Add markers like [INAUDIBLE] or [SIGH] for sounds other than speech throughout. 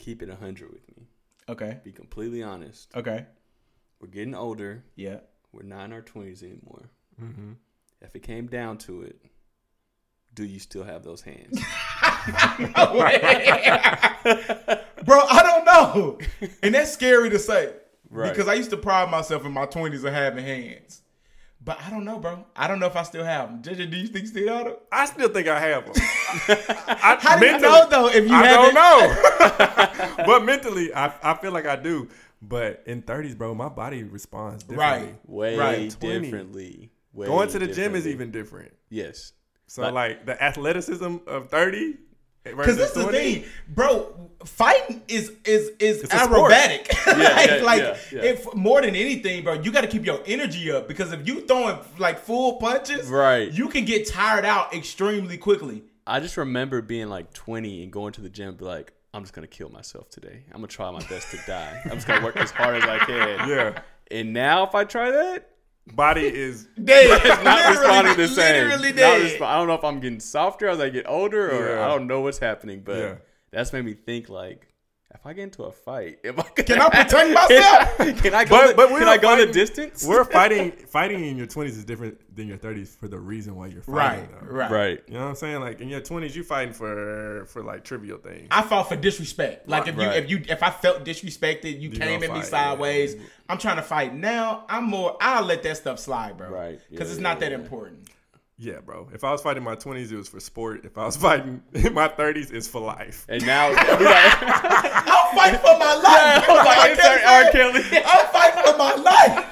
keep it 100 with me. Okay. Be completely honest. Okay. We're getting older. Yeah. We're not in our 20s anymore. Mm-hmm. If it came down to it, do you still have those hands? [LAUGHS] Bro, I don't know. And that's scary to say. Right. Because I used to pride myself in my 20s of having hands. But I don't know, bro. I don't know if I still have them. JJ, do you think you still have them? I still think I have them. I, [LAUGHS] How do you know, though, if you I haven't? don't know. [LAUGHS] but mentally, I, I feel like I do. But in 30s, bro, my body responds differently. Right. Way Right. differently. Way Going to the gym is even different. Yes. So, But- like, the athleticism of 30 Because is the thing, bro. Fighting is is is It's aerobatic. [LAUGHS] like, yeah, like yeah, yeah. if more than anything, bro, you got to keep your energy up because if you throwing like full punches, Right. you can get tired out extremely quickly. I just remember being like 20 and going to the gym be like, I'm just going to kill myself today. I'm going to try my best to die. I'm just going to work as hard as I can. [LAUGHS] Yeah. And now if I try that, Body is. [LAUGHS] Dead. it's not Literally- responding the same. Literally Not dead. resp- I don't know if I'm getting softer as I get older or Yeah. I don't know what's happening, but Yeah. that's made me think like, if I get into a fight, if I Can I protect [LAUGHS] myself? can I go? But- the, but we're can I not go the distance? We're [LAUGHS] fighting. Fighting in your 20s is different than your 30s for the reason why you're fighting. right, though. right, right. You know what I'm saying? Like in your 20s, you fighting for for like trivial things. I fought for disrespect. Like if you if you if I felt disrespected, you, You came at me sideways. yeah. I'm trying to fight now. I'm more. I'll let that stuff slide, bro. Right. Because Yeah, it's not yeah, that yeah. important. Yeah, bro. If I was fighting in my 20s, it was for sport. If I was fighting in [LAUGHS] my 30s, it's for life. And now, I'll fight for my life. I was like, insert R. Kelly. I'm fighting for my life.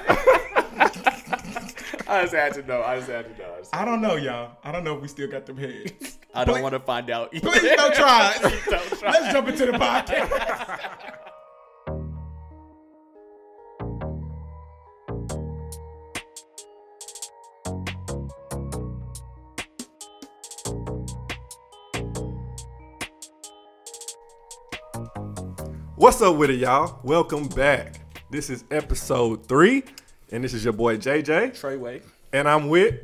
[LAUGHS] I just had to know. I just had to know. I, I don't know, y'all. I don't know if we still got them heads. I don't want to find out. either. Please don't try. [LAUGHS] Don't try. Let's jump into the podcast. What's up with it, y'all? Welcome back. This is episode three, and this is your boy JJ, Treyway. and I'm with,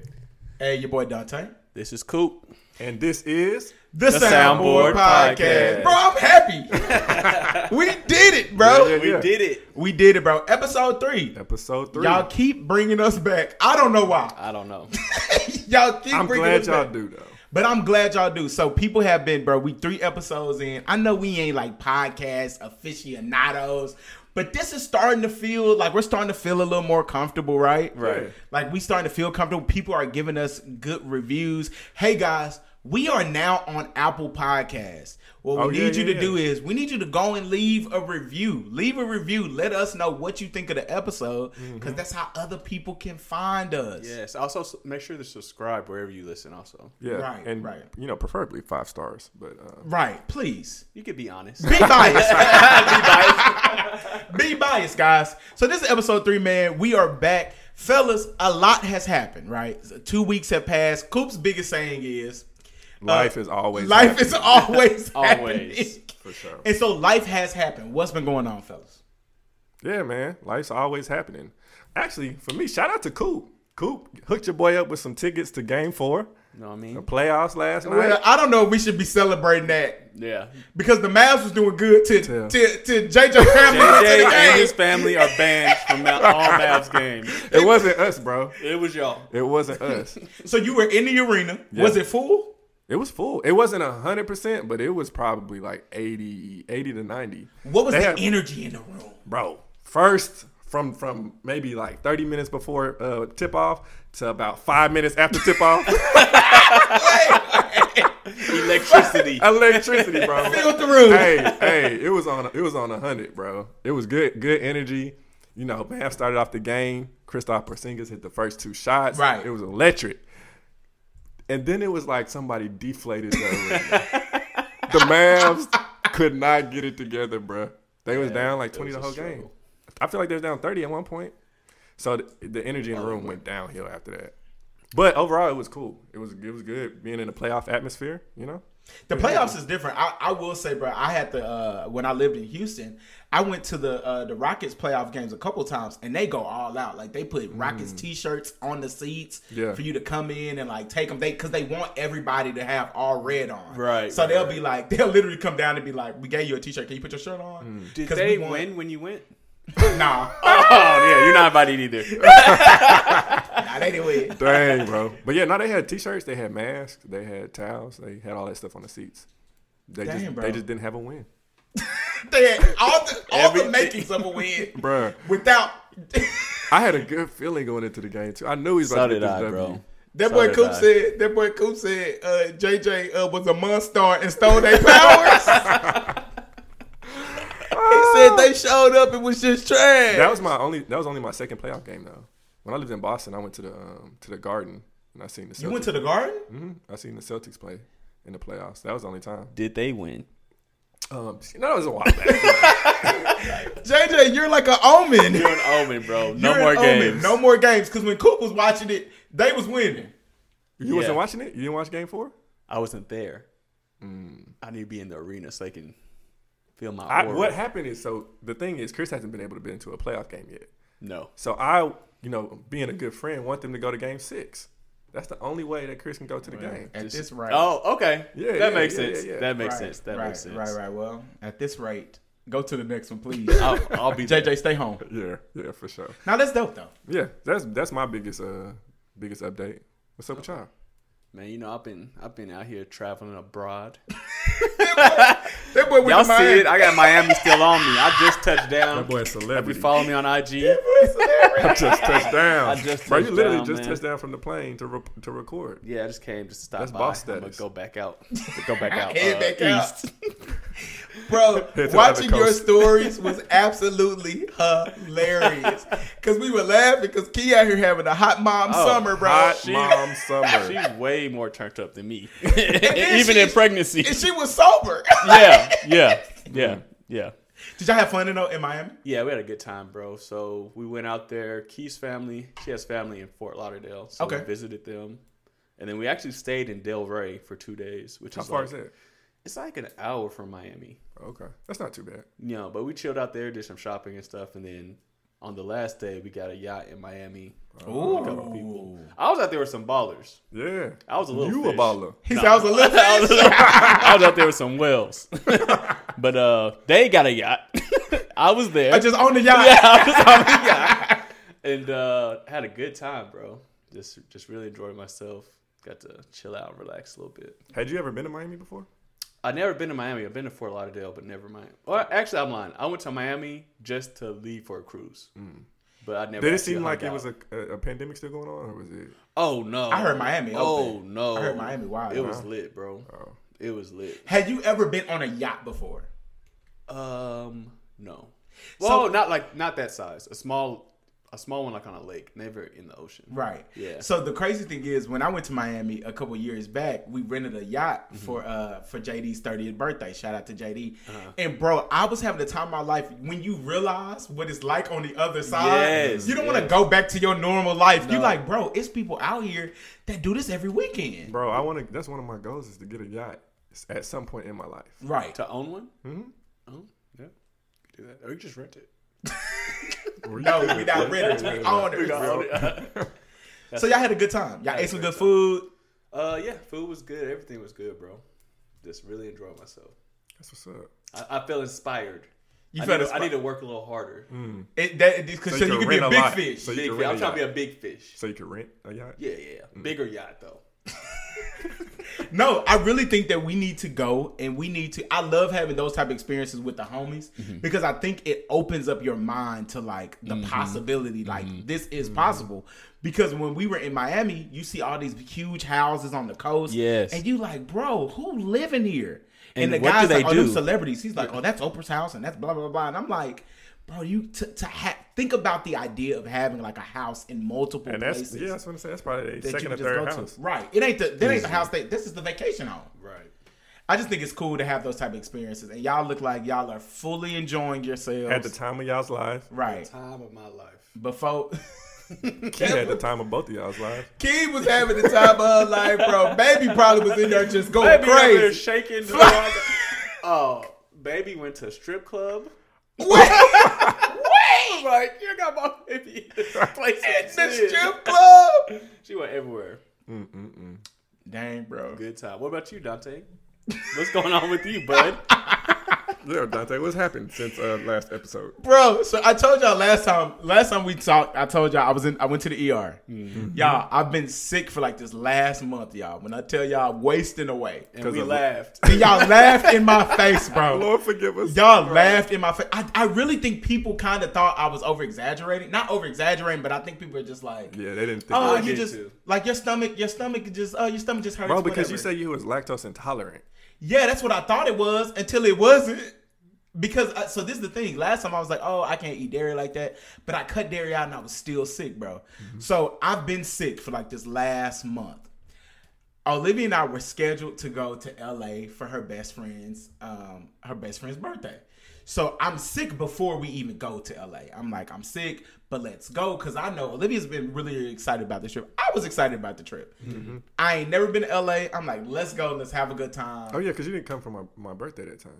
Hey, your boy Dante. This is Coop. and this is The, The Soundboard, Soundboard Podcast. Podcast. Bro, I'm happy. [LAUGHS] we did it, bro. Yeah, yeah, We yeah. did it. We did it, bro. Episode three. episode three. Y'all keep bringing us back. I don't know why. I don't know. [LAUGHS] y'all keep I'm bringing glad us y'all back. do though. But I'm glad y'all do. So people have been, bro. We three episodes in. I know we ain't like podcast aficionados, but this is starting to feel like we're starting to feel a little more comfortable, right? Right. Like we starting to feel comfortable. People are giving us good reviews. Hey guys, we are now on Apple Podcasts. What we Oh, yeah, need you yeah, to do is we need you to go and leave a review. Leave a review. Let us know what you think of the episode because Mm-hmm. that's how other people can find us. Yes. Also, make sure to subscribe wherever you listen. Also, Yeah, Right, and right. you know, preferably five stars, but uh, Right. Please. you could be honest. Be biased. [LAUGHS] Be biased. [LAUGHS] Be biased, guys. So this is episode three, man. We are back. Fellas, a lot has happened, right? Two weeks have passed. Coop's biggest saying is life uh, is always life happening. is [LAUGHS] always [LAUGHS] Always. happening. for sure. And so life has happened. What's been going on, fellas? Yeah, man, life's always happening. Actually, for me, shout out to Coop. Coop hooked your boy up with some tickets to Game Four, You know what I mean? the playoffs last night. Well, I don't know if we should be celebrating that Yeah. because the Mavs was doing good to Tell. to, to JJ family JJ the and his family are banned from [LAUGHS] all Mavs games. it wasn't us, bro. It was y'all. It wasn't us. So you were in the arena. Was it full? It was full. It wasn't hundred percent, but it was probably like 80, 80 to ninety. What was They the had- energy in the room? Bro, first from from maybe like thirty minutes before uh, tip off to about five minutes after tip off, [LAUGHS] [LAUGHS] Electricity. electricity, bro. [LAUGHS] Fill the room. hey, hey, it was on it was on a hundred, bro. It was good, good energy. You know, man started off the game. Kristaps Porzingis hit the first two shots. Right. It was electric. And then it was like somebody deflated the the Mavs could not get it together, bro. They was down like 20 the whole struggle. game. I feel like they was down 30 at one point. So the, the energy in the room went downhill after that. But overall, it was cool. It was it was good being in a playoff atmosphere. You know. The playoffs is different. I, I will say, bro. I had the uh, when I lived in Houston. I went to the uh, the Rockets playoff games a couple times, and they go all out. Like they put Rockets t-shirts on the seats Yeah. for you to come in and like take them. They because they want everybody to have all red on. Right, So they'll right. be like, [LAUGHS] they'll literally come down and be like, "We gave you a t-shirt. Can you put your shirt on?" Did 'Cause they want- win when you went? [LAUGHS] Nah, [LAUGHS] Oh yeah, you're not invited either. [LAUGHS] nah, they didn't win. Dang, bro. But yeah, no, they had t-shirts, they had masks, they had towels, they had all that stuff on the seats. They Damn, just bro. they just didn't have a win, They had all the all the makings of a win Bruh. without. I had a good feeling going into the game too. I knew he was about So to did get this I, W. bro. That boy did Coop said. That boy Coop said. Uh, JJ uh, was a monster and stole their powers. He said they showed up. It was just trash. That was my only. That was only my second playoff game though. When I lived in Boston, I went to the um, to the Garden and I seen the. Celtics. you went to the garden. hmm I seen the Celtics play in the playoffs. That was the only time. Did they win? Um, you know, that was a while back. [LAUGHS] JJ, you're like an omen. You're an omen, bro. No You're more an omen. games. No more games. Because when Coop was watching it, they was winning. you wasn't watching it. You didn't watch Game Four. I wasn't there. I need to be in the arena so I can feel my I, what happened is so the thing is Chris hasn't been able to be into a playoff game yet. No. So I, you know, being a good friend, want them to go to Game Six. That's the only way that Chris can go to the game. At Just- this rate. Oh, okay. Yeah, that yeah, makes yeah, sense. yeah, yeah. That makes right, sense. That right, makes sense. Right, right. Well, at this rate, go to the next one, please. [LAUGHS] I'll, I'll be there. JJ, stay home. Yeah, yeah, for sure. Now that's dope though. Yeah, that's that's my biggest uh biggest update. What's up with y'all? Man, you know I've been I've been out here traveling abroad. [LAUGHS] [LAUGHS] That boy Y'all to Miami. see it? I got Miami still on me. I just touched down. That boy a If you follow me on IG, [LAUGHS] I just touched down. I just Bro, you literally down, just man. touched down from the plane to re- to record. yeah, I just came just to stop That's by. boss I'm gonna go back out. [LAUGHS] go back out. Head uh, back out. [LAUGHS] Bro, Head to the watching your stories was absolutely hilarious. Cause we were laughing because Key out here having a hot mom Oh, summer, bro. Hot She- mom summer. She's way more turned up than me, even she- in pregnancy. and she was sober. yeah, [LAUGHS] yeah, yeah, yeah. Did y'all have fun in, uh, in Miami? Yeah, we had a good time, bro. So we went out there. Key's family, she has family in Fort Lauderdale, so Okay. we visited them, and then we actually stayed in Delray for two days, which How is far like, is that? It's like an hour from Miami. Okay, that's not too bad. You know, but we chilled out there, did some shopping and stuff, and then on the last day we got a yacht in Miami. Ooh. A couple people. I was out there with some ballers. Yeah, I was a little you fish. a baller. He said I was a little [LAUGHS] I was, [LAUGHS] I was out there with some whales, [LAUGHS] but uh, they got a yacht. I was there. I just owned the yacht. yeah, I was on the yacht, and uh, had a good time, bro. Just, just really enjoyed myself. Got to chill out and relax a little bit. Had you ever been to Miami before? I've never been to Miami. I've been to Fort Lauderdale, but never mind. Well, actually, I'm lying. I went to Miami just to leave for a cruise, but I never. Did it seem like hung it was a, a, a pandemic still going on, or was it? Oh no! I heard Miami Oh open. no! I heard Miami wild. It was lit, bro. Oh. It was lit. Had you ever been on a yacht before? Um, no. So- Well, not like not that size. A small, a small one like on a lake, never in the ocean. Right. Yeah. So the crazy thing is, when I went to Miami a couple years back, we rented a yacht Mm-hmm. for uh for JD's 30th birthday. Shout out to JD. Uh-huh. And bro, I was having the time of my life. When you realize what it's like on the other side, Yes, you don't want to go back to your normal life. You No. like, bro, it's people out here that do this every weekend. Bro, I want to. That's one of my goals is to get a yacht at some point in my life. Right. To own one? hmm Oh, yeah. Do that, or you just rent it. [LAUGHS] No, we not renters, we owners. [LAUGHS] So y'all had a good time. Y'all ate some good food. uh, yeah, food was good. Everything was good, bro. Just really enjoyed myself. That's what's up. I, I feel inspired. You I felt need, to, I need to work a little harder. It, that, because so, you can be a big lot. fish. So Big fish. I'm a trying to be a big fish. So you can rent a yacht. Yeah, yeah, yeah. Bigger yacht though. [LAUGHS] No, I really think that we need to go and we need to. I love having those type of experiences with the homies Mm-hmm. because I think it opens up your mind to like the possibility, like Mm-hmm. this is possible. Because when we were in Miami, you see all these huge houses on the coast, Yes. and you like, bro, who living here? And, And the guys do like, oh, them celebrities. He's like, oh, that's Oprah's house, and that's blah blah blah. And I'm like, bro, you to, to ha- think about the idea of having like a house in multiple And that's places. yeah, that's what I'm saying. That's probably the that second you or third house. to. Right. It ain't the that ain't the house they this is the vacation home. Right. I just think it's cool to have those type of experiences. And y'all look like y'all are fully enjoying yourselves. At the time of y'all's life, right. Time of my life. Before [LAUGHS] Key had the time of both of y'all's lives. Key was having the time of her life, bro. [LAUGHS] Baby probably was in there just going Baby over crazy. shaking. [LAUGHS] oh, baby went to strip club. [LAUGHS] Wait, I'm like, you got my baby place. of the strip club. She went everywhere. Mm-mm-mm. Dang, bro. Good time. What about you, Dante? [LAUGHS] What's going on with you, bud? [LAUGHS] Yeah, Dante, what's happened since uh, last episode? Bro, so I told y'all last time. Last time we talked, I told y'all I was in. I went to the ER. Mm-hmm. Y'all, I've been sick for like this last month, y'all. When I tell y'all, I'm wasting away, And we laughed. and y'all laughed in my face, bro. [LAUGHS] Lord forgive us. Y'all laughed in my face. I, I really think people kind of thought I was over exaggerating. Not over exaggerating, but I think people are just like, Yeah, they didn't think. oh, I you just too. like your stomach. Your stomach just, oh, your stomach just hurts. Bro, because you whatever. say you was lactose intolerant. Yeah, that's what I thought it was until it wasn't. Because I, so this is the thing. Last time I was like, oh, I can't eat dairy like that, but I cut dairy out and I was still sick, bro. So I've been sick for like this last month. Olivia and I were scheduled to go to LA for her best friend's um, her best friend's birthday. So I'm sick before we even go to LA. I'm like, I'm sick, but let's go because I know Olivia's been really excited about this trip. I was excited about the trip. I ain't never been to LA. I'm like, let's go, let's have a good time. Oh yeah, because you didn't come for my, my birthday that time.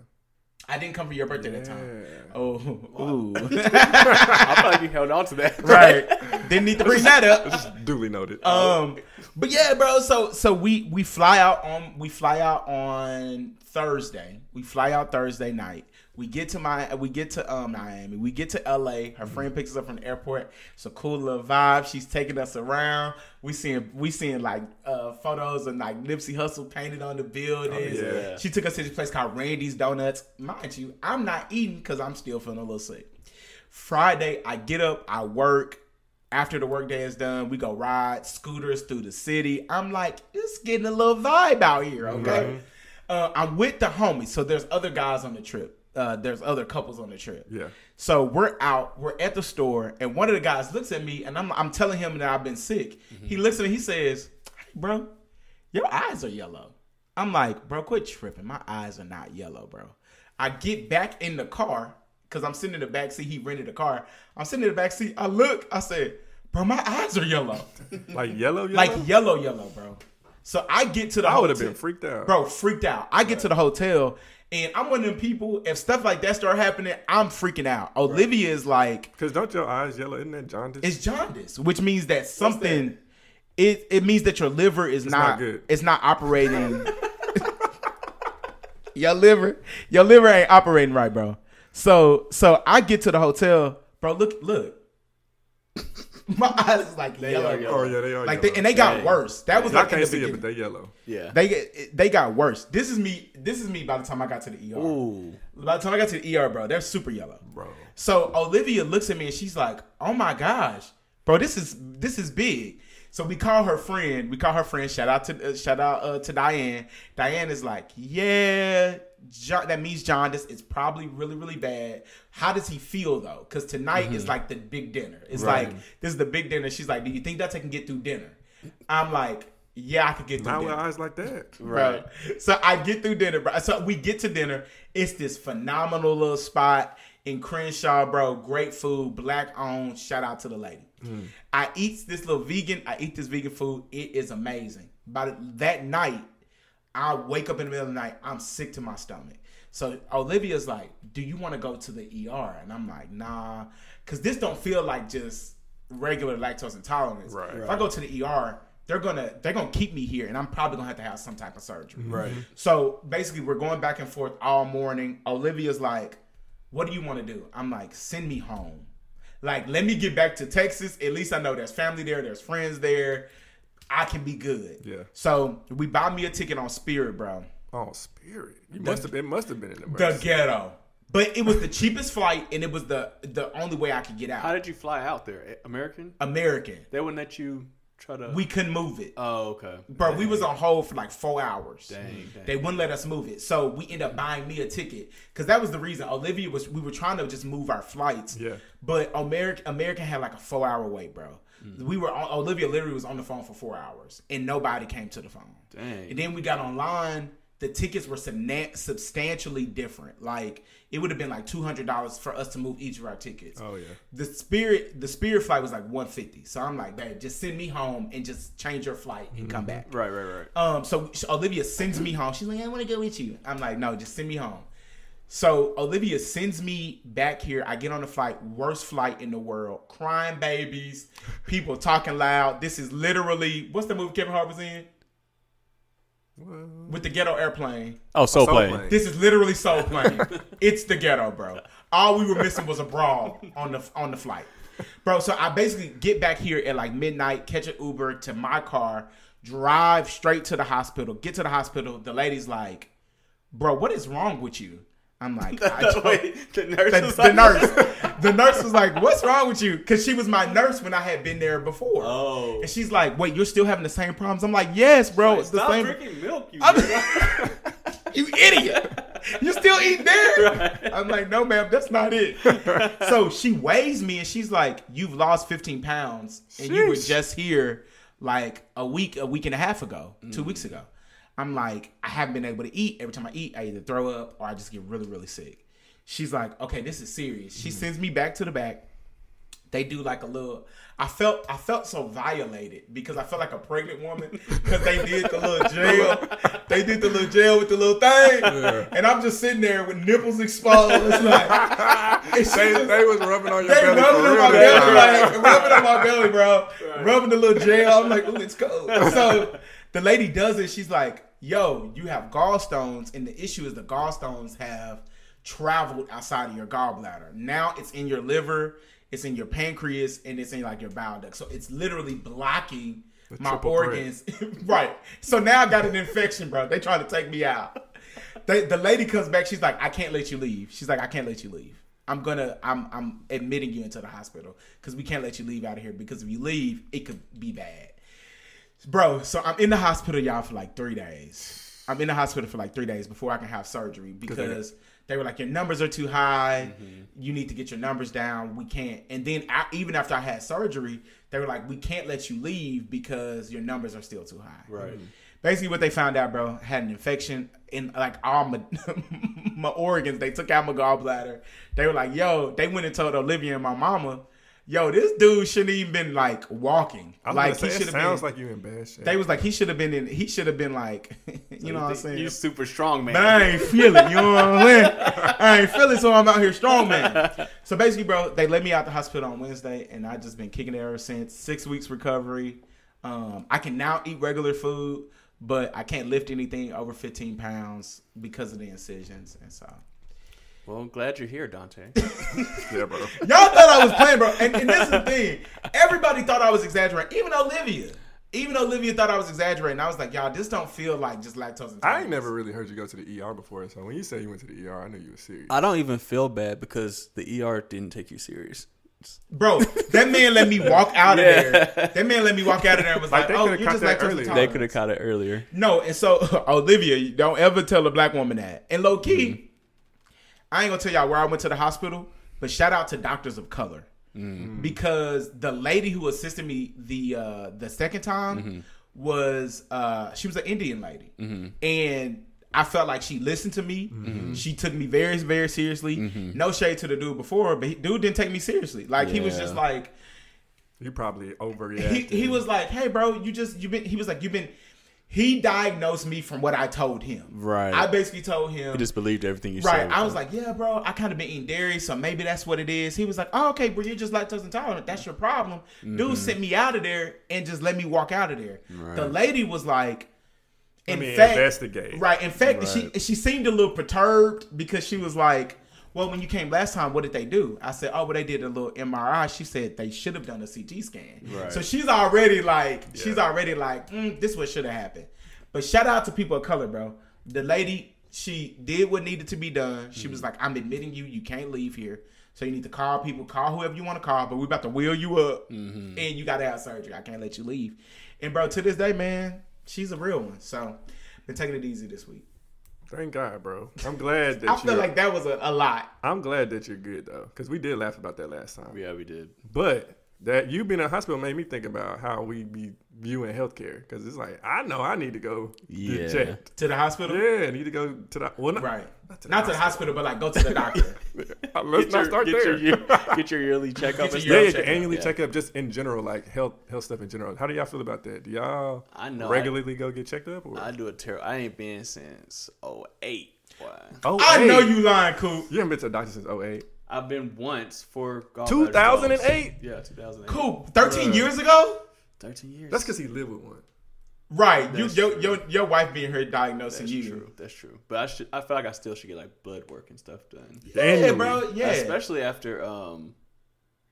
I didn't come for your birthday that time. Yeah. Oh, ooh. [LAUGHS] I feel like you held on to that. [LAUGHS] right. Didn't need to bring that up. Just duly noted. Um, but yeah, bro. So so we we fly out on we fly out on Thursday. We fly out Thursday night. We get to my we get to um Miami. We get to LA. Her friend picks us up from the airport. It's a cool little vibe. She's taking us around. We seeing we seeing like uh photos of like Nipsey Hussle painted on the buildings. Oh, yeah. She took us to this place called Randy's Donuts. Mind you, I'm not eating because I'm still feeling a little sick. Friday, I get up, I work. After the workday is done, we go ride scooters through the city. I'm like, it's getting a little vibe out here, okay? Uh, I'm with the homies, so there's other guys on the trip. Uh, there's other couples on the trip. Yeah. So we're out, we're at the store, and one of the guys looks at me, and I'm, I'm telling him that I've been sick. He looks at me, he says, hey, bro, your eyes are yellow. I'm like, bro, quit tripping. My eyes are not yellow, bro. I get back in the car because I'm sitting in the back seat. He rented a car. I'm sitting in the back seat. I look. I said, bro, my eyes are yellow, [LAUGHS] Like yellow, yellow. like yellow, yellow, bro. So I get to the I would have been freaked out. bro, freaked out. I get to the hotel and I'm one of them people. If stuff like that start happening, I'm freaking out. Olivia is like, Because don't your eyes yellow? Isn't that jaundice? it's jaundice, which means that something. It it means that your liver is not, not good. it's not operating. [LAUGHS] your liver, your liver ain't operating right, bro. So so I get to the hotel, bro. Look look. [LAUGHS] My eyes is like They yellow, are yellow. oh yeah, they are. like they, yellow. and they got Dang. worse. That was like in can't the see it, but they yellow. Yeah. They get they got worse. This is me. This is me. By the time I got to the ER, Ooh. by the time I got to the ER, bro, they're super yellow. Bro. So Olivia looks at me and she's like, "Oh my gosh, bro, this is this is big." So we call her friend. We call her friend. Shout out to uh, shout out uh, to Diane. Diane is like, "Yeah, John, that means jaundice. It's probably really really bad. How does he feel though? Because tonight is mm-hmm. like the big dinner. It's Right. like this is the big dinner. She's like, "Do you think that I can get through dinner?" I'm like, "Yeah, I could get through Not with eyes like that. bro. So I get through dinner, bro. So we get to dinner. It's this phenomenal little spot in Crenshaw, bro. Great food, black owned. Shout out to the lady. Mm. I eat this little vegan. I eat this vegan food. It is amazing. By that night, I wake up in the middle of the night. I'm sick to my stomach. So Olivia's like, "Do you want to go to the ER?" And I'm like, "Nah," because this don't feel like just regular lactose intolerance. Right. If I go to the ER, they're gonna they're gonna keep me here, and I'm probably gonna have to have some type of surgery. Right. So basically, we're going back and forth all morning. Olivia's like, "What do you want to do?" I'm like, "Send me home. Like, let me get back to Texas. At least I know there's family there, there's friends there. I can be good." Yeah. So we buy me a ticket on Spirit, bro. Oh, spirit. You must have been. Must have been in the. The ghetto. But it was the cheapest flight, and it was the the only way I could get out. How did you fly out there? American? American. They wouldn't let you try to. We couldn't move it. Oh, okay. Bro, we was on hold for like four hours. Dang, dang. They wouldn't let us move it. So we ended up buying me a ticket. Cause that was the reason. Olivia was we were trying to just move our flights. Yeah. But American American had like a four hour wait, bro. Mm. We were on, Olivia literally was on the phone for four hours and nobody came to the phone. Dang. And then we got online the tickets were substantially different. Like it would have been like two hundred dollars for us to move each of our tickets. Oh yeah. The spirit, the spirit flight was like one fifty. So I'm like, babe, just send me home and just change your flight and come back. Right, right, right. Um, so Olivia sends me home. She's like, I want to go with you. I'm like, no, just send me home. So Olivia sends me back here. I get on the flight, worst flight in the world, crying babies, people talking loud. This is literally what's the movie Kevin Hart was in with the ghetto airplane. Oh, so Soul play. Plane. This is literally Soul Plane. it's the ghetto, bro. All we were missing was a brawl on the on the flight, bro. So I basically get back here at like midnight, catch an Uber to my car, drive straight to the hospital. Get to the hospital. The lady's like, "Bro, what is wrong with you?" I'm [LAUGHS] like, I don't- Wait, the nurse the, was the like- nurse. [LAUGHS] The nurse was like, "What's wrong with you?" Because she was my nurse when I had been there before. Oh. And she's like, "Wait, you're still having the same problems?" I'm like, "Yes, bro. It's the same." drinking milk, you. [LAUGHS] You idiot. You still eating there? I'm like, no, ma'am, that's not it. so she weighs me and she's like, You've lost 15 pounds and you were just here like a week, a week and a half ago, two weeks mm. ago. I'm like, I haven't been able to eat. Every time I eat, I either throw up or I just get really, really sick. She's like, Okay, this is serious. She mm-hmm. sends me back to the back they do like a little I felt I felt so violated because I felt like a pregnant woman [LAUGHS] because they did the little jail they did the little jail with the little thing and I'm just sitting there with nipples exposed It's like [LAUGHS] They, just- they was rubbing on your they belly rubbing on my belly, like rubbing on my belly, bro. Rubbing the little jail. I'm like, ooh, it's cold. [LAUGHS] So the lady does it. She's like, yo, you have gallstones, and the issue is the gallstones have traveled outside of your gallbladder. Now it's in your liver, it's in your pancreas, and it's in like your bile duct. So it's literally blocking my organs. [LAUGHS] right. So now I got an infection, bro. They trying to take me out. They, the lady comes back. She's like, I can't let you leave. She's like, I can't let you leave. I'm gonna, I'm, I'm admitting you into the hospital because we can't let you leave out of here because if you leave, it could be bad, bro. So I'm in the hospital, y'all, for like three days. I'm in the hospital for like three days before I can have surgery because they were like, your numbers are too high. You need to get your numbers down. We can't. And then I, even after I had surgery, they were like, we can't let you leave because your numbers are still too high. Right. Mm-hmm. Basically, what they found out, bro, had an infection in like all my [LAUGHS] my organs. They took out my gallbladder. They were like, "Yo," they went and told Olivia and my mama, "Yo, this dude shouldn't even been like walking. I was like like, say, he should have sounds been." like you in bad shape. they was like, he should have been in. He should have been like, [LAUGHS] you know what I'm saying? You super strong, man. But I ain't feel it. You know what I'm saying? I ain't feel it, so I'm out here strong, man. So basically, bro, they let me out the hospital on Wednesday, and I just been kicking it ever since. Six weeks recovery. Um, I can now eat regular food, but I can't lift anything over 15 pounds because of the incisions, and so. Well, I'm glad you're here, Dante. [LAUGHS] yeah, bro. Y'all thought I was playing, bro. And, and this is the thing. Everybody thought I was exaggerating, even Olivia. Even Olivia thought I was exaggerating. I was like, y'all, this don't feel like just lactose intolerance. I ain't never really heard you go to the ER before, so when you said you went to the ER, I knew you were serious. I don't even feel bad because the ER didn't take you serious. Bro, that man let me walk [LAUGHS] out of Yeah. there. That man let me walk out of there and was Like, like, they "Oh, could've you caught just that lactose earlier. They could have caught it earlier. No, and so [LAUGHS] Olivia, don't ever tell a black woman that. And low key, Mm-hmm. I ain't gonna tell y'all where I went to the hospital, but shout out to doctors of color Mm-hmm. because the lady who assisted me the uh, the second time Mm-hmm. was uh, she was an Indian lady, and I felt like she listened to me. Mm-hmm. She took me very very seriously. No shade to the dude before, but he, dude didn't take me seriously. Like he was just like You probably [LAUGHS] he, overreacted. he was like, "Hey, bro, you just you've been." He was like, "You've been." He diagnosed me from what I told him. Right. I basically told him. He just believed everything you right. said. Right. I was like, "Yeah, bro, I kind of been eating dairy, so maybe that's what it is." He was like, "Oh, okay, bro, you're just lactose intolerant. That's your problem." Dude mm-hmm. sent me out of there and just let me walk out of there. The lady was like, Let "In me fact, investigate. Right. In fact, Right. she she seemed a little perturbed because she was like, "Well, when you came last time, what did they do?" I said, "Oh, well, they did a little MRI." She said they should have done a CT scan. Right. So she's already like, she's already like, mm, "This what should have happened." But shout out to people of color, bro. The lady, she did what needed to be done. She was like, "I'm admitting you. You can't leave here." So you need to call people, call whoever you want to call, but we're about to wheel you up, and you got to have surgery. I can't let you leave. And bro, to this day, man, she's a real one. So been taking it easy this week. Thank God, bro. I'm glad that I you. feel like that was a, a lot. I'm glad that you're good though, because we did laugh about that last time. yeah, we did. But that you being in a hospital made me think about how we be viewing healthcare because it's like I know I need to go Yeah. get checked. To the hospital? Yeah, I need to go to the well, not, Right. Not to the Not to the hospital, but like go to the doctor. [LAUGHS] Let's Get not your, start get there. Your, [LAUGHS] get your yearly checkup. Get and your yeah, yearly yeah, checkup, annually yeah. checkup just in general, like health health stuff in general. How do y'all feel about that? Do y'all I know. regularly go get checked up? Or? I, I do a terrible. I ain't been since 08. Boy. oh, I know you lying, Coop. You haven't been to a doctor since 08. I've been once for gallbladder 2008? stones. Yeah, 2008. Coop, 13 Bruh. years ago? 13 years. That's because he lived with one. Right. You That's your, your your wife being here diagnosing That's you. true. That's true. But I should. I feel like I still should get like blood work and stuff done. Yeah, Annually. bro. Yeah. Especially after um,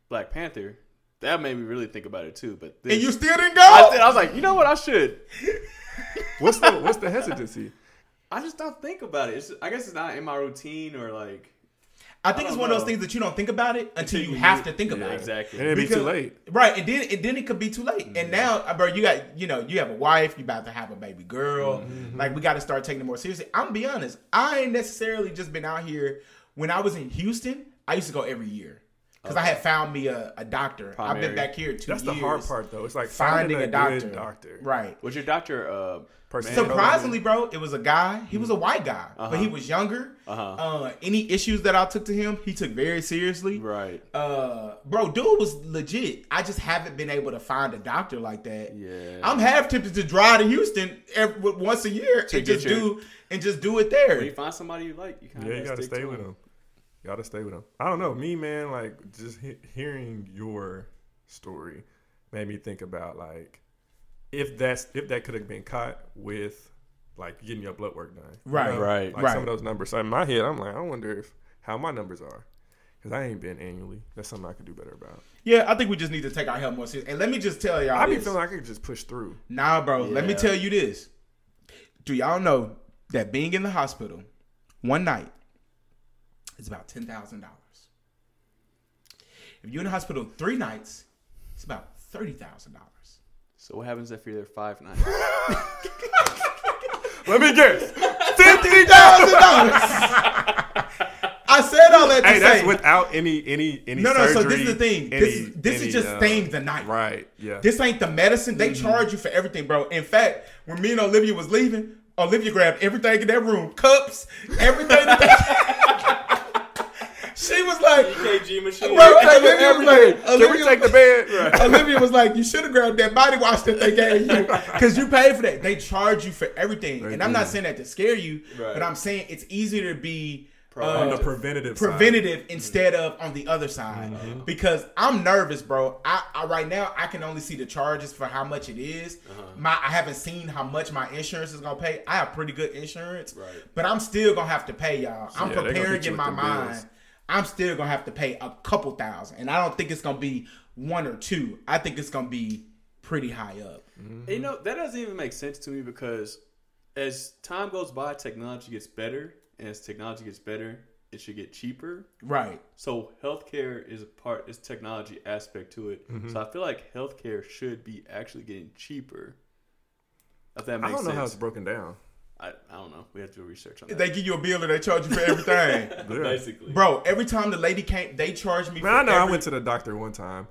Black Panther. That made me really think about it too. But this, and you still didn't go? I, did- I was like, you know what? I should. What's the what's the hesitancy? [LAUGHS] I just don't think about it. It's, I guess it's not in my routine or like I think I it's don't one of those things that you don't think about it until, you you have to think yeah, about it. exactly. And it'd be too late. Right, and then and then it could be too late. And now, uh, bro, you got you know you have a wife, you about to have a baby girl. Like we got to start taking it more seriously. I'm gonna be honest, I ain't necessarily just been out here. When I was in Houston, I used to go every year because I had found me a, a doctor. I've been back here two That's years. the hard part though. It's like Finding a, doctor. good doctor. Right. Was your doctor uh Person- Surprisingly, bro, it was a guy. He was a white guy, but he was younger. Uh-huh. Uh, any issues that I took to him, he took very seriously. Right. Uh, bro, dude was legit. I just haven't been able to find a doctor like that. Yeah. I'm half tempted to drive to Houston every, once a year and just your- do and just do it there. When you find somebody you like, you kind of Yeah, you gotta stay with him. You gotta stay with him. I don't know, me man. Like just he- hearing your story made me think about like if that's if that could have been caught with like getting your blood work done. You Right. know? Right. Like Right. some of those numbers. So in my head, I'm like, I wonder if how my numbers are. Cause I ain't been annually. That's something I could do better about. Yeah, I think we just need to take our health more seriously. And let me just tell y'all I be this. feeling like I could just push through. Nah, bro. Let me tell you this. Do y'all know that being in the hospital one night is about ten thousand dollars? If you're in the hospital three nights, it's about thirty thousand dollars. So what happens if you're there five nights? [LAUGHS] Let me guess. Fifty thousand dollars. I said all that to hey, that's without any any any. no, no. So this is the thing. This any- is this any, is just uh, staying the night. Right. Yeah. This ain't the medicine. They Mm-hmm. charge you for everything, bro. In fact, when me and Olivia was leaving, Olivia grabbed everything in that room, cups, everything. She was like, EKG machine. Bro, Take Olivia was everything. like- Can we Olivia- take the bed? Olivia was like, you should have grabbed that body wash that they gave you [LAUGHS] because you paid for that. They charge you for everything, and I'm not saying that to scare you, Right. but I'm saying it's easier to be. On the uh, preventative side. preventative instead of on the other side Mm-hmm. because I'm nervous, bro. I, I right now I can only see the charges for how much it is. Uh-huh. My I haven't seen how much my insurance is gonna pay. I have pretty good insurance, Right. but I'm still gonna have to pay y'all. I'm Yeah, preparing in my mind. bills. I'm still gonna have to pay a couple thousand, and I don't think it's gonna be one or two. I think it's gonna be pretty high up. You know, that doesn't even make sense to me because as time goes by, technology gets better, and as technology gets better, it should get cheaper. Right. So healthcare is a part, is technology aspect to it. Mm-hmm. So I feel like healthcare should be actually getting cheaper. If that makes I don't know sense. how it's broken down. I, I don't know. We have to do research on that. They give you a bill and they charge you for everything. [LAUGHS] Basically, Bro, every time the lady came, they charged me. Man, for I know I went to the doctor one time.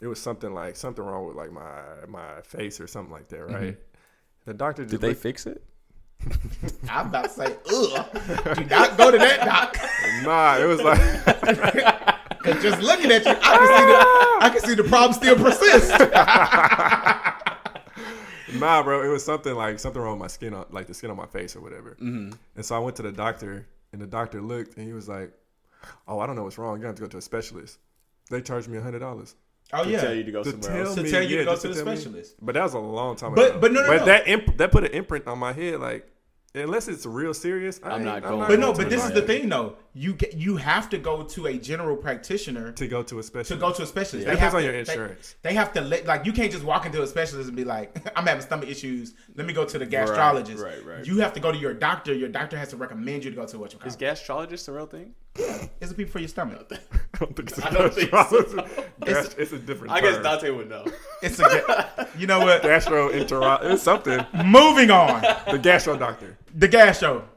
It was something like something wrong with like my my face or something like that, mm-hmm. right? The doctor just did they looked- fix it? [LAUGHS] I'm about to say, ugh. Do not go to that doc. [LAUGHS] nah. It was like Cause just looking at you, I can see the I can see the problem still persist. Nah, bro. It was something like something wrong with my skin, on, like the skin on my face or whatever. Mm-hmm. And so I went to the doctor, and the doctor looked, and he was like, "Oh, I don't know what's wrong. You have to go to a specialist." They charged me a hundred dollars. Oh To yeah. tell you to go To somewhere tell else. To me, tell you to go just to the tell me. specialist. But that was a long time But- ago. but no, no, but no. that imp- that put an imprint on my head. Like unless it's real serious, I I'm ain't- not going. But no, but this is the thing though. You get, you have to go to a general practitioner to go to a specialist. to go to a specialist. Yeah, They depends have on to- your insurance. They, have to let like you can't just walk into a specialist and be like, [LAUGHS] I'm having stomach issues. Let me go to the gastrologist. right, right. You have to go to your doctor. Your doctor has to recommend you to go to what you call Is gastrologist a real thing? [LAUGHS] It's a people for your stomach. [LAUGHS] I don't think it's a I don't think gastrologist. so. Gas- it's a different. I guess term. Dante would know. It's a you know what? gastroentero. It's something. Moving on. The gastro doctor. The gastro.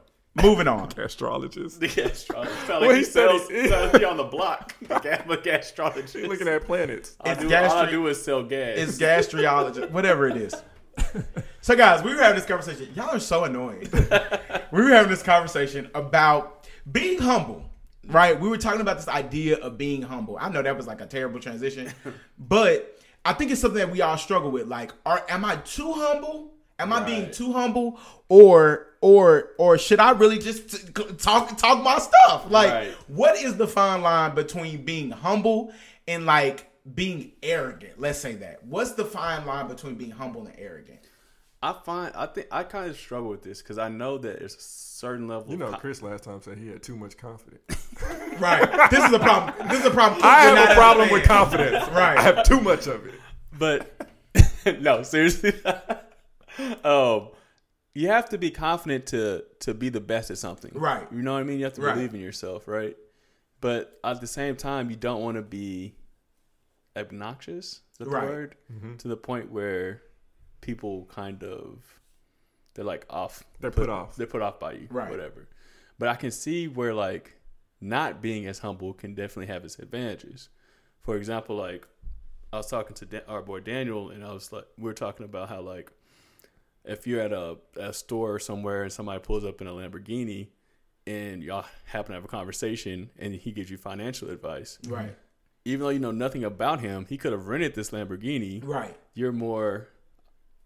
Moving on. [LAUGHS] Astrologist. The gastrologist. Sound Well, like he he said sells, he- sounds he on the block. [LAUGHS] I'm a gastrologist. He looking at planets. All I, It's do, all I do is sell gas. It's gastriologist, [LAUGHS] whatever it is. So, guys, we were having this conversation. Y'all are so annoying. we were having this conversation about being humble, right? We were talking about this idea of being humble. I know that was like a terrible transition, but I think it's something that we all struggle with. Like, are am I too humble? Am I being too humble, or or or should I really just t- talk talk my stuff? Like, Right. what is the fine line between being humble and like being arrogant? Let's say that. What's the fine line between being humble and arrogant? I find I think I kind of struggle with this because I know that there's a certain level. You know, of Chris last time said he had too much confidence. [LAUGHS] Right. this is a problem. This is a problem. I You're have a problem with confidence. [LAUGHS] Right. I have too much of it. but [LAUGHS] no, seriously. um, you have to be confident to to be the best at something. Right. You know what I mean? You have to Right. believe in yourself, right? But at the same time, you don't want to be obnoxious. Is that Right. the word? Mm-hmm. To the point where people kind of they're like off. They're put off. They're put off by you. Right. Whatever. But I can see where like not being as humble can definitely have its advantages. For example, like I was talking to Dan- our boy Daniel, and I was like, we were talking about how like if you're at a, a store somewhere and somebody pulls up in a Lamborghini, and y'all happen to have a conversation, and he gives you financial advice, Right. even though you know nothing about him, he could have rented this Lamborghini. Right. You're more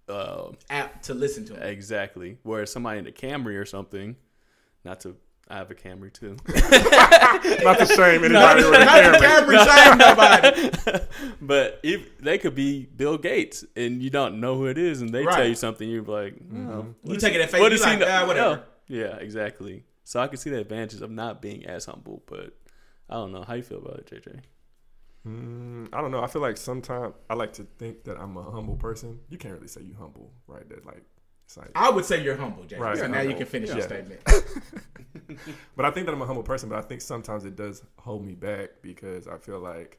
uh, Apt to listen to him. exactly. Whereas somebody in a Camry or something, not to, I have a Camry too. [LAUGHS] Not the same. Not anybody to, with a not to. Camry shame nobody. [LAUGHS] but if they could be Bill Gates and you don't know who it is, and they Right. tell you something, you're like, oh, You take it at face. what You does he like, know? ah, whatever. Yeah. yeah, exactly. So I can see the advantages of not being as humble, but I don't know how you feel about it, JJ. Mm, I don't know. I feel like sometimes I like to think that I'm a humble person. You can't really say you humble, right? That like, it's like, I would say you're humble, Jay. Right. So now you can finish your statement. [LAUGHS] [LAUGHS] but I think that I'm a humble person. But I think sometimes it does hold me back because I feel like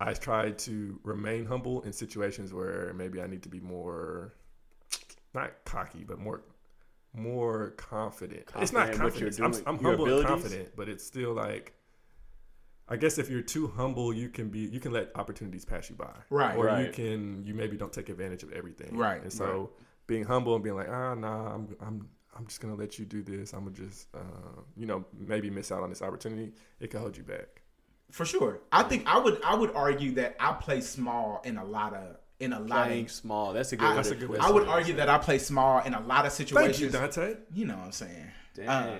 I try to remain humble in situations where maybe I need to be more, not cocky, but more, more confident. it's not Confident in what you're confidence. I'm, I'm your humble and confident, but it's still like. I guess if you're too humble, you can be you can let opportunities pass you by, Right. Or you can you maybe don't take advantage of everything, Right, And so being humble and being like, ah, nah, I'm I'm I'm just gonna let you do this. I'm gonna just uh, you know maybe miss out on this opportunity. It could hold you back. For sure. I think I would I would argue that I play small in a lot of in a lot Playing of small, that's a good. I, That's a good put I would argue that I play small in a lot of Thank situations. you, Dante. You know what I'm saying. Dang. Uh,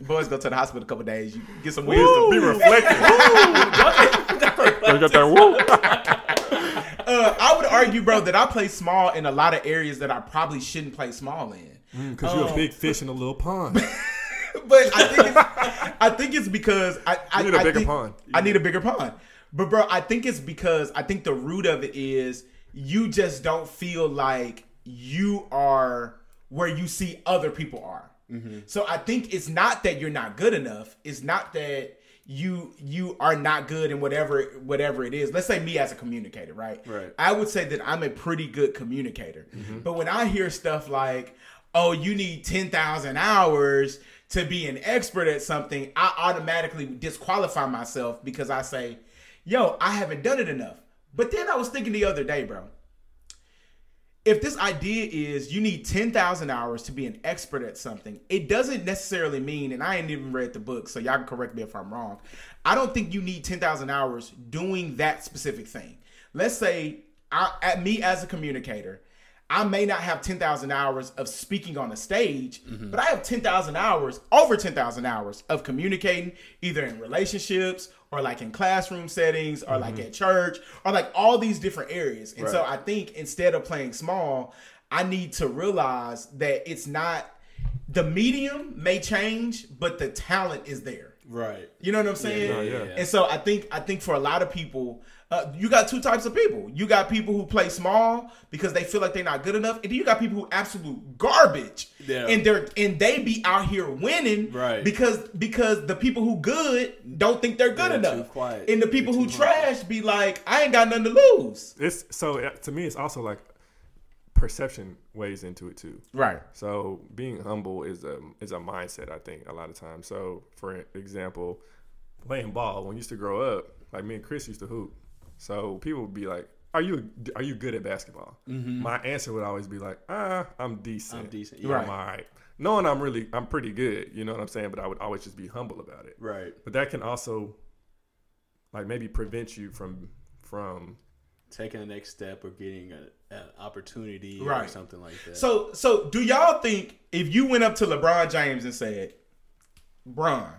boys go to the hospital a couple days. You get some wisdom. Be reflective. You [LAUGHS] got that woo. Uh, I would argue, bro, that I play small in a lot of areas that I probably shouldn't play small in. Because you're a big fish in a little pond. [LAUGHS] But I think it's, I think it's because I, I need a I bigger think- pond. I need a bigger pond. But bro, I think it's because I think the root of it is you just don't feel like you are where you see other people are. Mm-hmm. So I think it's not that you're not good enough. It's not that you you are not good in whatever whatever it is. Let's say me as a communicator, right? Right. I would say that I'm a pretty good communicator. Mm-hmm. But when I hear stuff like, "Oh, you need 10,000 hours to be an expert at something," I automatically disqualify myself because I say, "Yo, I haven't done it enough." But then I was thinking the other day, bro. If this idea is you need 10,000 hours to be an expert at something, it doesn't necessarily mean, and I ain't even read the book, so y'all can correct me if I'm wrong. I don't think you need 10,000 hours doing that specific thing. Let's say I, at me as a communicator, I may not have 10,000 hours of speaking on a stage, mm-hmm. but I have 10,000 hours, over 10,000 hours of communicating either in relationships or like in classroom settings or like mm-hmm. at church or like all these different areas. And so I think instead of playing small, I need to realize that it's not the medium may change, but the talent is there. Right. You know what I'm saying? Yeah, yeah, yeah. And so I think I think for a lot of people, uh, you got two types of people. You got people who play small because they feel like they're not good enough, and then you got people who absolute garbage, Yeah. and they're and they be out here winning, Right. Because because the people who good don't think they're good They're too enough, quiet. and the people who trash be like, I ain't got nothing to lose. It's so uh, to me, it's also like perception weighs into it too. Right. So being humble is a is a mindset. I think a lot of times. So for example, playing ball when you used to grow up, like me and Chris used to hoop. So people would be like, "Are you are you good at basketball?" My answer would always be like, "Ah, I'm decent. I'm decent, Yeah, yeah. I'm all right." Knowing I'm really I'm pretty good. You know what I'm saying? But I would always just be humble about it. Right. But that can also like maybe prevent you from from Taking the next step or getting a, an opportunity or Right. something like that. So, so do y'all think if you went up to LeBron James and said, "Bron,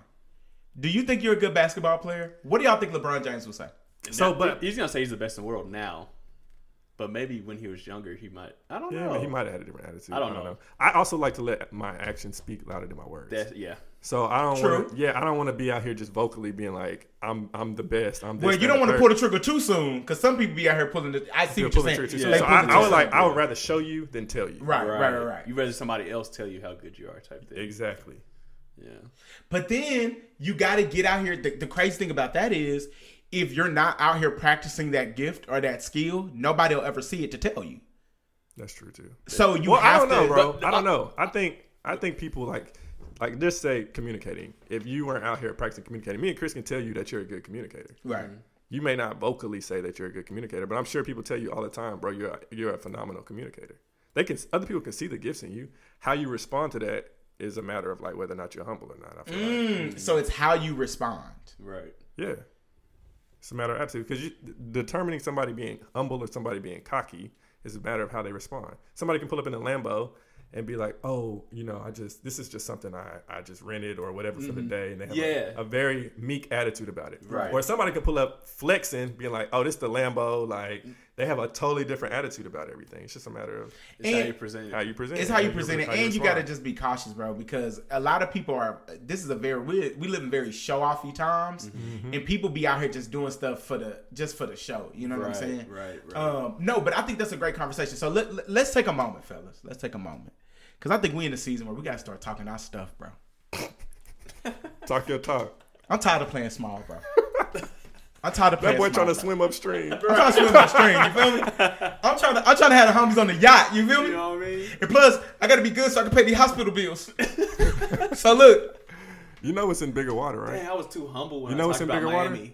do you think you're a good basketball player?" What do y'all think LeBron James would say? So, Now, but- he's gonna say he's the best in the world now, but maybe when he was younger, he might. I don't yeah, know. but he might have had a different attitude. I don't know. I also like to let my actions speak louder than my words. That's, yeah. So I don't True. want to. Yeah, I don't want to be out here just vocally being like, "I'm I'm the best." I'm. This, Well, you don't want to pull the trigger too soon because some people be out here pulling the. I see You're what you're pulling saying. the trigger too Yeah. soon. They So I, I would like. I would rather show you than tell you. Right, right, right, right. You rather somebody else tell you how good you are, type thing. Exactly. Yeah. But then you got to get out here. The, the crazy thing about that is, if you're not out here practicing that gift or that skill, nobody will ever see it to tell you. That's true too. So you well, I don't know, bro. but- I don't know. I think I think people like like just say communicating. If you weren't out here practicing communicating, me and Chris can tell you that you're a good communicator. Right. You may not vocally say that you're a good communicator, but I'm sure people tell you all the time, bro. You're a, you're a phenomenal communicator. They can other people can see the gifts in you. How you respond to that is a matter of like whether or not you're humble or not. I feel like. Mm, so it's how you respond. Right. Yeah. It's a matter of attitude because determining somebody being humble or somebody being cocky is a matter of how they respond. Somebody can pull up in a Lambo and be like, "Oh, you know, I just this is just something I, I just rented or whatever for the mm-hmm. day," and they have a- Yeah. a, very meek attitude about it. Right. Or somebody can pull up flexing, being like, "Oh, this the Lambo," like mm. They have a totally different attitude about everything. It's just a matter of how you present it. how you present. It's it, how you present it, and you got to just be cautious, bro, because a lot of people are. This is a very we we live in very show offy times, Mm-hmm. and people be out here just doing stuff for the just for the show. You know what I'm saying? right, right. Um, no, but I think that's a great conversation. So let, let, let's take a moment, fellas. Let's take a moment, because I think we in the season where we got to start talking our stuff, bro. [LAUGHS] talk your talk. I'm tired of playing small, bro. I'm tired of That boy trying to bro. swim upstream. I'm trying to swim my stream. You feel me? I'm trying to I'm trying to have the homies on the yacht. You feel me? You know what I mean? And plus, I gotta be good so I can pay these hospital bills. [LAUGHS] so look, You know it's in bigger water, right? Dang, I was too humble when You I know talked what's in about bigger water?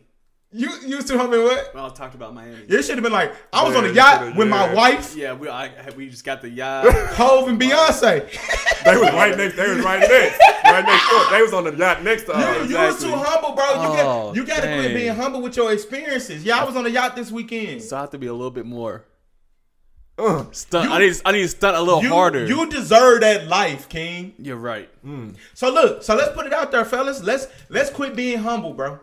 Miami. you you was too humble what? When I was talking about Miami. It should have been like I was Yeah, on a yacht shoulda- with my wife, Yeah, we I, we just got the yacht. [LAUGHS] Hov and Beyonce. [LAUGHS] They was right next. They was right next. Right next door. They was on the yacht next to You, us. you was too humble, bro. You Oh, got you got to quit being humble with your experiences. Yeah, I was on a yacht this weekend. so I have to be a little bit more Uh, stunt. You- I need I need to stunt a little You, harder. you deserve that life, King. You're right. So look, so let's put it out there, fellas. Let's let's quit being humble, bro.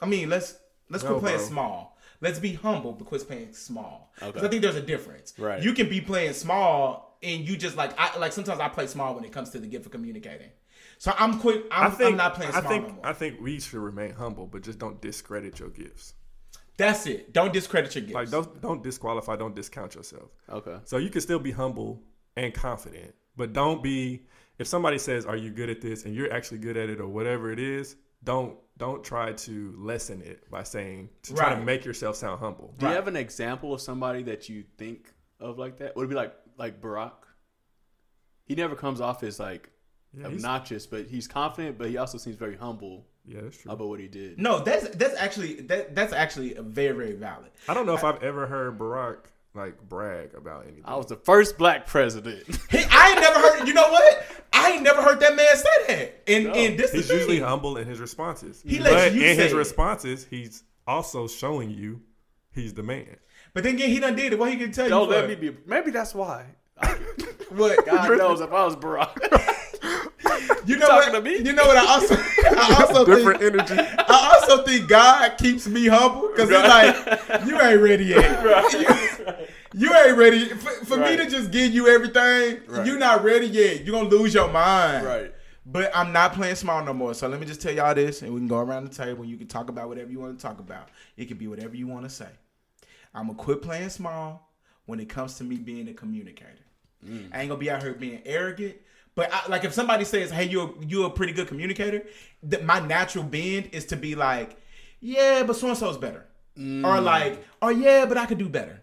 I mean, let's let's No, quit playing bro. small. Let's be humble, but quit playing small. Okay. Because I think there's a difference. Right. You can be playing small, and you just like I like sometimes I play small when it comes to the gift of communicating. So I'm quit. I'm, I think. I'm not playing I small think. no more. I think we should remain humble, but just don't discredit your gifts. That's it. Don't discredit your gifts. Like don't don't disqualify. Don't discount yourself. Okay. So you can still be humble and confident, but don't be. If somebody says, "Are you good at this?" and you're actually good at it, or whatever it is, don't don't try to lessen it by saying to try to make yourself sound humble. Do Right. you have an example of somebody that you think of like that? Would it be like like Barack? He never comes off as like Yeah, obnoxious, but he's confident, but he also seems very humble yeah, that's true. about what he did. no, that's that's actually that that's actually a very very valid. I don't know if I've ever heard Barack like brag about anything. I was the first black president. He, I ain't never heard. You know what? I ain't never heard that man say that. And and this He's is usually thing. humble in his responses. He lets but you in say his it. responses, he's also showing you he's the man. But then again, he done did it. What he can tell Don't you? let for- me be. Maybe that's why. [LAUGHS] What? God knows if I was Barack. [LAUGHS] You know talking what? to me? You know what? I also, I [LAUGHS] also Different think, energy. I also think God keeps me humble because it's like you ain't ready yet. You, you ain't ready for, for me to just give you everything. Right. You're not ready yet. You're gonna lose your mind. right. But I'm not playing small no more. So let me just tell y'all this, and we can go around the table. and You can talk about whatever you want to talk about. It can be whatever you want to say. I'm gonna quit playing small when it comes to me being a communicator. Mm. I ain't gonna be out here being arrogant. But I, like, if somebody says, "Hey, you're you're a pretty good communicator," that my natural bend is to be like, "Yeah, but so and so's better," or mm. like, "Oh yeah, but I could do better."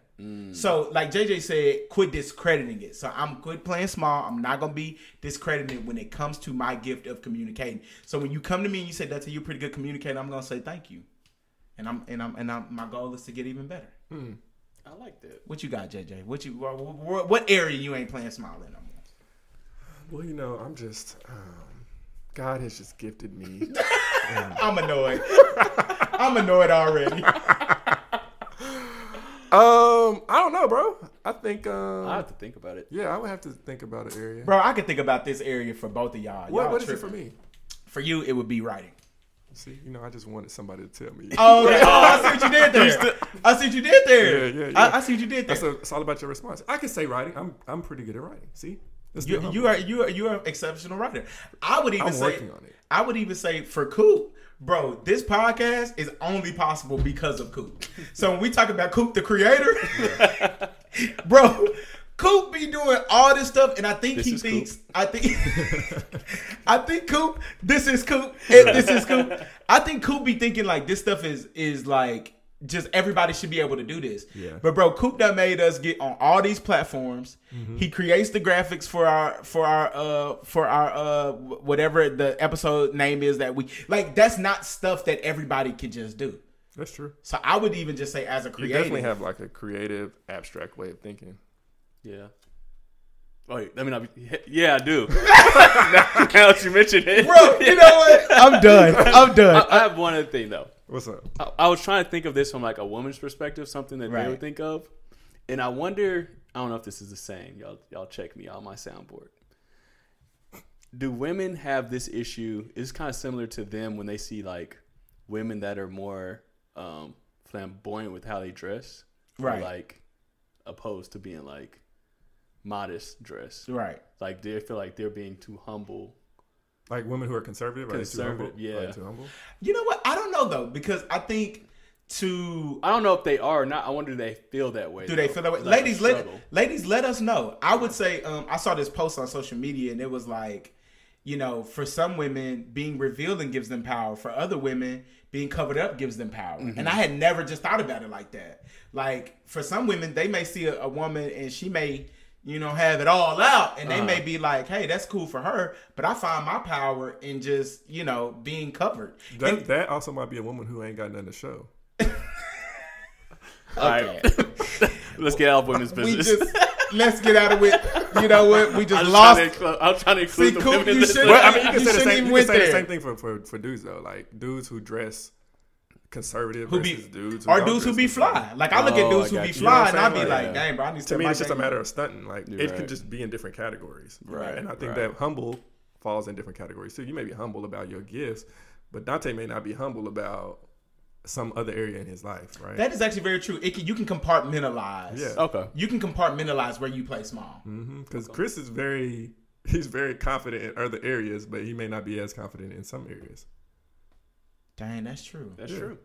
So, like JJ said, quit discrediting it. So I'm quit playing small. I'm not gonna be discredited when it comes to my gift of communicating. So when you come to me and you say, "That's you're pretty good communicator," I'm gonna say thank you. And I'm and I'm and I'm, my goal is to get even better. I like that. What you got, JJ? What you what, what, what area you ain't playing small in no? Well, you know, I'm just um, God has just gifted me. [LAUGHS] I'm annoyed. I'm annoyed already. [LAUGHS] um, I don't know, bro. I think um, I have to think about it. yeah, I would have to think about an area. Bro, I could think about this area for both of y'all. what y'all what is it tripping. for me? For you, it would be writing. See, you know, I just wanted somebody to tell me. Oh, okay. oh, I [LAUGHS] see what you did there. I see what you did there. Yeah, yeah, yeah. I, I see what you did there. That's a, it's all about your response. I can say writing. I'm I'm pretty good at writing. See, You, you are you are you are an exceptional writer. I would even I'm say working on it. I would even say for Coop, bro, this podcast is only possible because of Coop. So when we talk about Coop the creator, [LAUGHS] bro, Coop be doing all this stuff, and I think This he thinks I think [LAUGHS] I think Coop, this is Coop, and this is Coop. [LAUGHS] I think Coop be thinking like this stuff is is like just everybody should be able to do this. Yeah. But bro, Coop done made us get on all these platforms. Mm-hmm. He creates the graphics for our for our uh for our uh whatever the episode name is that we like. That's not stuff that everybody can just do. That's true. So I would even just say as a You creative, definitely have like a creative, abstract way of thinking. Yeah. Oh, wait, let me not be. Yeah, I do. [LAUGHS] [LAUGHS] now that you mentioned it, bro. You know what? [LAUGHS] I'm done. I'm done. I, I have one other thing though. What's up? I, I was trying to think of this from like a woman's perspective, something that they would think of, and I wonder. I don't know if this is the same. Y'all, y'all check me on my soundboard. Do women have this issue? It's kind of similar to them when they see like women that are more um, flamboyant with how they dress, Right. Like opposed to being like modest dress. right. Like they feel like they're being too humble. Like women who are conservative, are they too humble? Conservative, yeah. Are they too humble? You know what? I don't know though because I think to I don't know if they are or not. I wonder do they feel that way. Do they feel that way? Like ladies, let ladies let us know. I would say um, I saw this post on social media and it was like, you know, for some women, being revealed and gives them power. For other women, being covered up gives them power. Mm-hmm. And I had never just thought about it like that. Like for some women, they may see a, a woman and she may, you know, have it all out, and they Uh-huh. may be like, "Hey, that's cool for her," but I find my power in just, you know, being covered. That, And- that also might be a woman who ain't got nothing to show. All right. [LAUGHS] Let's get out of women's business. we just let's get out of it. You know what? We [LAUGHS] just I'm lost. Trying to include, I'm trying to include See, the Coop, women in you this. Well, I mean, you You can say the same. You can say the same thing for, for, for dudes though. Like dudes who dress conservative who be versus dudes, or don't dudes who be fly. Like I look at Oh, dudes I who be you. fly, You know and I'm be saying? like, Yeah. dang, bro, I need to. To me, it's just a matter of stunting. Like You're it right. could just be in different categories, Right, And I think right. that humble falls in different categories too. You may be humble about your gifts, but Dante may not be humble about some other area in his life, right? That is actually very true. It can, you can compartmentalize. Yeah. Okay. You can compartmentalize where you play small. Mm-hmm. Because Chris is very, [LAUGHS] he's very confident in other areas, but he may not be as confident in some areas. Dang, that's true. That's Yeah. true.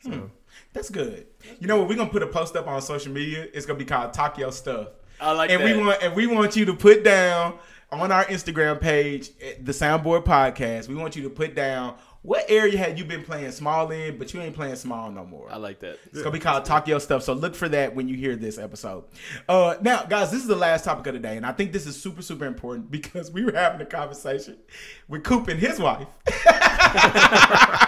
So That's good. You know what? We're gonna put a post up on social media. It's gonna be called Talk Your Stuff. I like and that. we want and we want you to put down on our Instagram page, eh, the Soundboard Podcast. We want you to put down what area had you been playing small in, but you ain't playing small no more. I like that. It's gonna be called Talk Your Stuff. So look for that when you hear this episode. Uh, now, guys, this is the last topic of the day, and I think this is super, super important [LAUGHS] because we were having a conversation with Coop and his wife. [LAUGHS]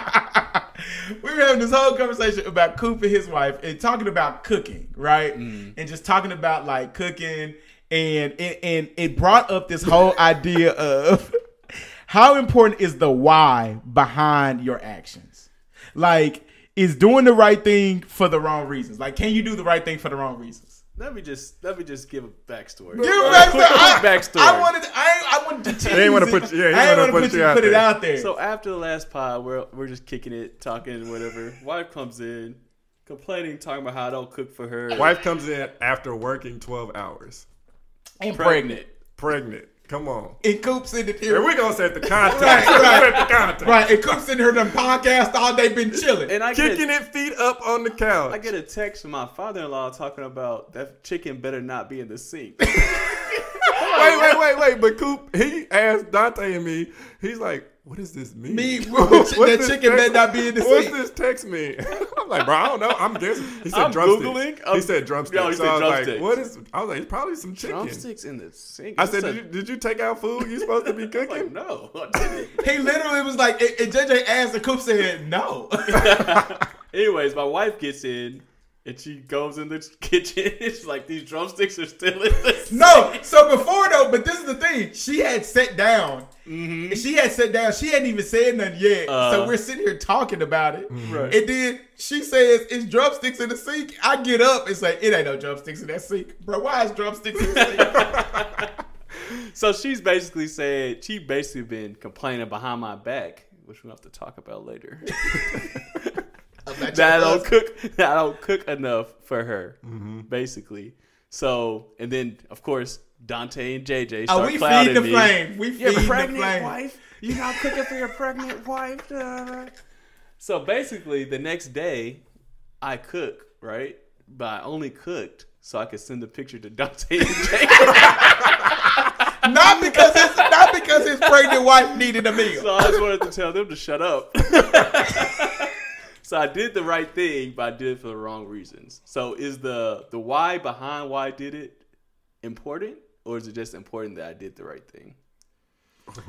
[LAUGHS] we were having this whole conversation about Coop and his wife and talking about cooking, right? Mm. And just talking about like cooking, and and, and it brought up this whole [LAUGHS] idea of how important is the why behind your actions? Like, is doing the right thing for the wrong reasons? Like, can you do the right thing for the wrong reasons? Let me just let me just give a backstory. Give A a backstory. quick- quick I, backstory. I wanted, I, I wanted to tease He ain't wanna it. put- yeah, he I ain't wanna wanna put put you you out put it out there. So after the last pod, we're we're just kicking it, talking and whatever. Wife comes in, complaining, talking about how I don't cook for her. wife comes in after working 12 hours, and pregnant. pregnant. Come on. And Coop's in the Here here. we gonna set the context. Right, Let's right. set the context. Right, and Coop's in here done podcast all day, been chilling. And I get Kicking it feet up on the couch. I get a text from my father-in-law talking about that chicken better not be in the sink. [LAUGHS] wait, [LAUGHS] wait, wait, wait. But Coop, he asked Dante and me. He's like, "What does this mean? Me, [LAUGHS] [LAUGHS] What's that chicken better not be in the sink." What's sink. this text mean?" I'm like, bro, I don't know. I'm guessing. He said I'm drumsticks. Googling. he I'm- said drumsticks. No, he so said I was drumsticks. like, what is? I was like, it's probably some chicken. Drumsticks in the sink. I said, It's did you, did you take out food you supposed to be cooking? like, no, He literally was like, and and JJ asked, and Coop said, no. Anyways, my wife gets in and she goes in the [LAUGHS] kitchen. It's like these drumsticks are still in the [LAUGHS] no. So before though, but this is the thing. She had sat down. Mm-hmm. She had sat down. She hadn't even said nothing yet. so Uh. we're sitting here talking about it. Right. And then she says, "It's drumsticks in the sink." I get up and say, "It ain't no drumsticks in that sink, bro. Why is drumsticks in the sink?" [LAUGHS] So she's basically said she basically been complaining behind my back, which we'll have to talk about later. That I don't cook [LAUGHS] that don't cook enough for her, Mm-hmm. basically. So and then of course Dante and JJ Oh, start we feed the me. flame. We Your feed the pregnant flame. wife? You not cooking for your pregnant [LAUGHS] wife? So basically, the next day, I cook right, but I only cooked so I could send the picture to Dante and JJ. [LAUGHS] Not because his, not because his pregnant wife needed a meal. So I just wanted to tell them to shut up. So I did the right thing, but I did it for the wrong reasons. So is the the why behind why I did it important, or is it just important that I did the right thing? [LAUGHS]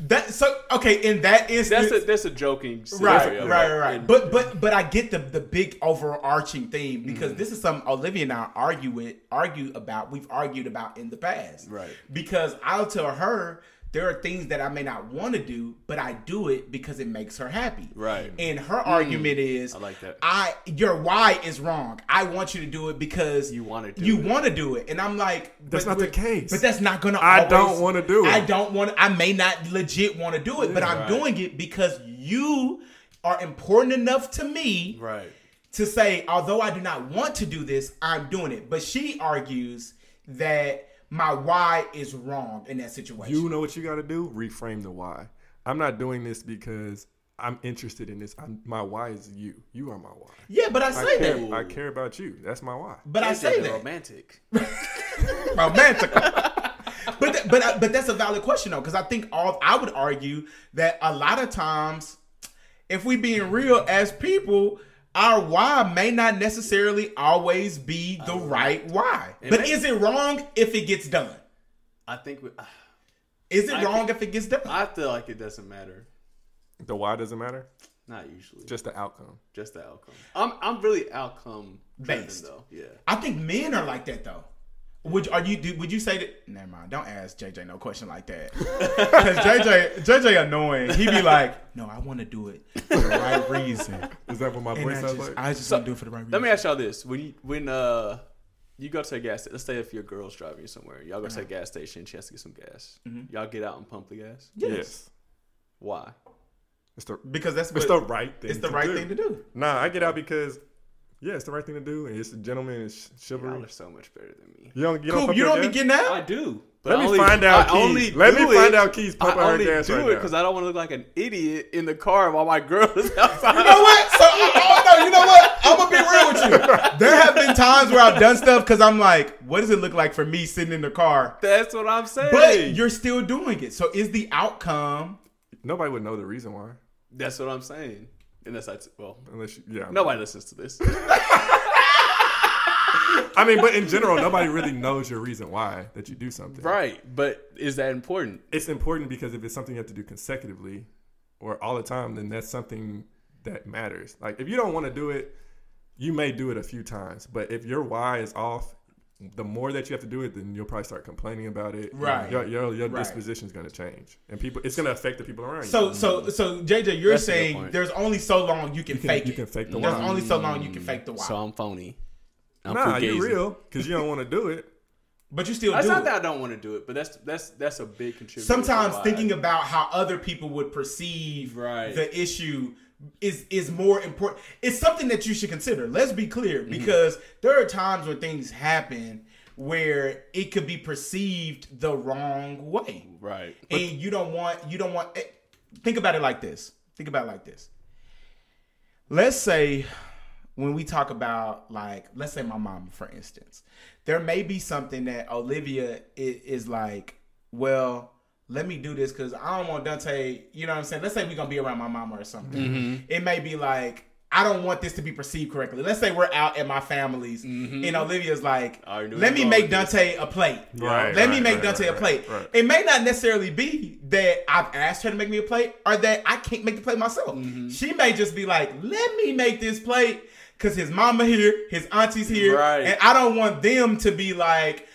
That so okay in that instance. That's a that's a joking right, scenario, right, right, right. And- But but but I get the the big overarching theme because Mm-hmm. this is something Olivia and I argue with argue about. We've argued about in the past, Right. Because I'll tell her there are things that I may not want to do, but I do it because it makes her happy, Right. And her mm. argument is, I like that. I your why is wrong. I want you to do it because You wanna do you it. want to do it, and I'm like, That's not the case. But that's not gonna. I always- don't wanna do it. I don't want. I may not legit want to do it, but I'm Right. doing it because you are important enough to me right. to say, although I do not want to do this, I'm doing it. But she argues that my why is wrong in that situation. You know what you got to do? Reframe the why. I'm not doing this because I'm interested in this. I'm, my why is you. You are my why. yeah, but I I say care, that. I care about you. That's my why. But I JJ say that. romantic. [LAUGHS] romantic. [LAUGHS] but th- but uh, but that's a valid question though, because I think all I would argue that a lot of times, if we being real as people, our why may not necessarily always be the right why. It But may- is it wrong if it gets done? I think we, uh, Is it I wrong can- if it gets done? I feel like it doesn't matter. The why doesn't matter. Not usually. Just Just the outcome. just the outcome. I'm I'm really outcome driven, Based. though. Yeah. I think men are like that though. Would are you do, would you say that? Never mind. Don't ask JJ no question like that. [LAUGHS] Because JJ JJ annoying. He be like, no, I want to do it for the right [LAUGHS] reason. Is that what my And voice I sounds like? I just So, want to do it for the right reason. Let me ask y'all this: when you when uh you go to a gas, let's say if your girl's driving you somewhere, y'all go to a gas station, she has to get some gas. Y'all get out and pump the gas. yes. Why? It's the because that's it's the right thing. it's the to right do. thing to do. Nah, I get out because yeah, it's the right thing to do, and it's a gentleman, it's chivalry. Y'all are so much better than me. You don't, you don't Cool. pump You don't be gas? getting I out. do. But Let I me only, find out, I Keith. only Let me do find out Keith's pumping I her only gas do right it because I don't want to look like an idiot in the car while my girl is [LAUGHS] outside. You know what? So oh no, you know what? I'm gonna be real with you. There have been times where I've done stuff because I'm like, what does it look like for me sitting in the car? That's what I'm saying. But you're still doing it. So is the outcome? Nobody would know the reason why, That's what I'm saying. Unless I, well, unless you, yeah. nobody listens to this. [LAUGHS] I mean, but in general, nobody really knows your reason why that you do something. right. But is that important? It's important because if it's something you have to do consecutively or all the time, then that's something that matters. Like if you don't want to do it, you may do it a few times, but if your why is off, the more that you have to do it, then you'll probably start complaining about it. Right. Your your, your Right. disposition is going to change, and people it's going to affect the people around you. So so mm-hmm. so JJ, you're That's saying there's only so long you can, You can- fake you it. can fake the There's why. only so long you can fake the why. So I'm phony. I'm nah, you're fugazi. real because you don't want to do it. [LAUGHS] but you still That's do not it. that I don't want to do it, but that's that's that's a big contributor. Sometimes thinking about how other people would perceive Right. the issue is is more important. It's something that you should consider. Let's be clear, Mm-hmm. because there are times when things happen where it could be perceived the wrong way. right. and you don't want you don't want eh, think about it like this think about it like this let's say when we talk about like let's say my mom for instance there may be something that olivia is, is like well let me do this because i don't want dante you know what i'm saying let's say we're gonna be around my mama or something it may be like I don't want this to be perceived correctly. Let's say we're out at my family's, and Olivia's like, I already know "Let me make going with Dante a plate." Right, Let me make right, Dante right, a plate. right. It may not necessarily be that I've asked her to make me a plate, or that I can't make the plate myself. Mm-hmm. She may just be like, "Let me make this plate." Cause his mama here, his auntie's here, Right. and I don't want them to be like,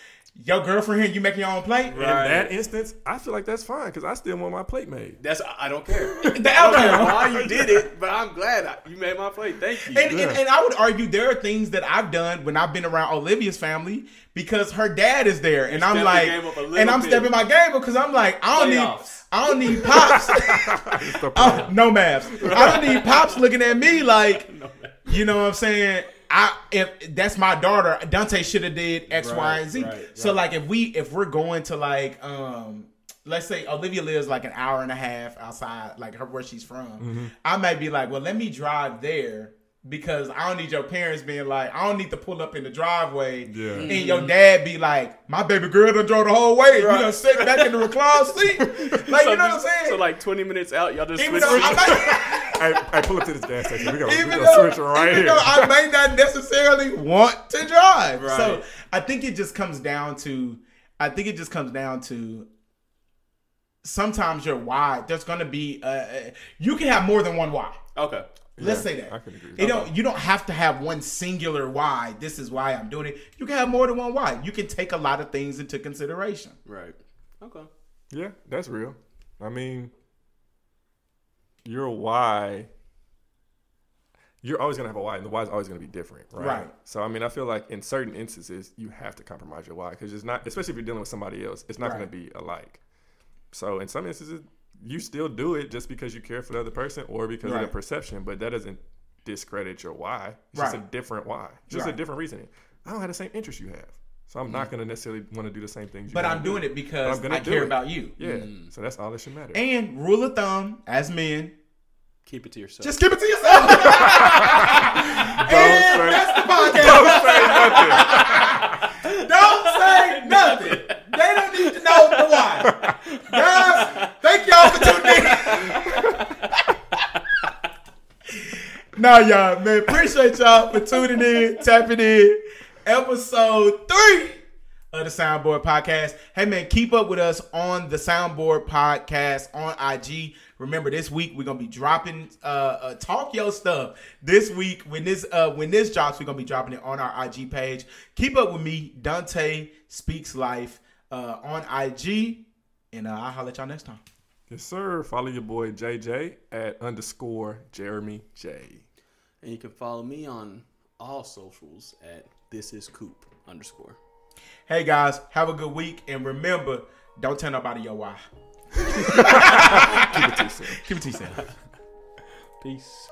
"Your girlfriend here, you making your own plate." Right. In that instance, I feel like that's fine because I still want my plate made. That's I don't care. [LAUGHS] The I don't care why you did it, but I'm glad I, you made my plate. Thank you. And, and, and I would argue there are things that I've done when I've been around Olivia's family because her dad is there, and I'm like, your game up a little and I'm bit. stepping my game up because I'm like, I don't need, I don't need pops, [LAUGHS] It's the plan. [LAUGHS] Uh, no maps. I don't need pops looking at me like, you know what I'm saying. I if that's my daughter, Dante should have did X, Y, Right, and Z. right, so right. like if we if we're going to like um let's say Olivia lives like an hour and a half outside like her where she's from, Mm-hmm. I might be like, well, let me drive there because I don't need your parents being like, I don't need to pull up in the driveway Yeah. and your dad be like, my baby girl done drove the whole way. You Right. done sit back in the recline seat. [LAUGHS] Like, so you know what I'm saying? So like 20 minutes out, y'all just even switch. [LAUGHS] though I switch- might, hey, hey, pull up to this gas station. We gotta, we even gotta though, switch right even here. though I may not necessarily want to drive. Right. So I think it just comes down to I think it just comes down to sometimes your why. There's gonna be uh, uh, you can have more than one why. okay. Let's Yeah, say that. I can agree. You don't you don't have to have one singular why. This is why I'm doing it. You can have more than one why. You can take a lot of things into consideration. Right. Okay. Yeah, that's real. I mean, your why, you're always gonna have a why, and the why is always gonna be different, right? Right. So I mean, I feel like in certain instances, you have to compromise your why because it's not, especially if you're dealing with somebody else, it's not gonna be alike. So in some instances, you still do it just because you care for the other person or because of the perception, but that doesn't discredit your why. It's just a different why. It's just a different reasoning. I don't have the same interest you have. So I'm not gonna necessarily want to do the same things. You But I'm do. doing it because I'm gonna I care it. about you. Yeah. Mm. So that's all that should matter. And rule of thumb, as men, Keep it to yourself. just keep it to yourself. [LAUGHS] [LAUGHS] and say- that's the [LAUGHS] podcast. Don't say nothing. Don't say nothing. They don't need to know the why. Guys, thank y'all for tuning in. no, y'all, man, appreciate y'all for tuning in, tapping in. Episode three of the Soundboard Podcast. Hey, man, keep up with us on the Soundboard Podcast on IG. Remember, this week we're gonna be dropping uh, uh talk your stuff. This week, when this uh when this drops, we're gonna be dropping it on our IG page. Keep up with me, Dante Speaks Life, uh, on IG, and uh, I'll holler at y'all next time. Yes, sir. Follow your boy JJ at underscore Jeremy J. and you can follow me on all socials at this is coop underscore. Hey guys, have a good week, and remember, don't tell nobody your why. [LAUGHS] Keep it to yourself. Keep it to yourself. [LAUGHS] Peace.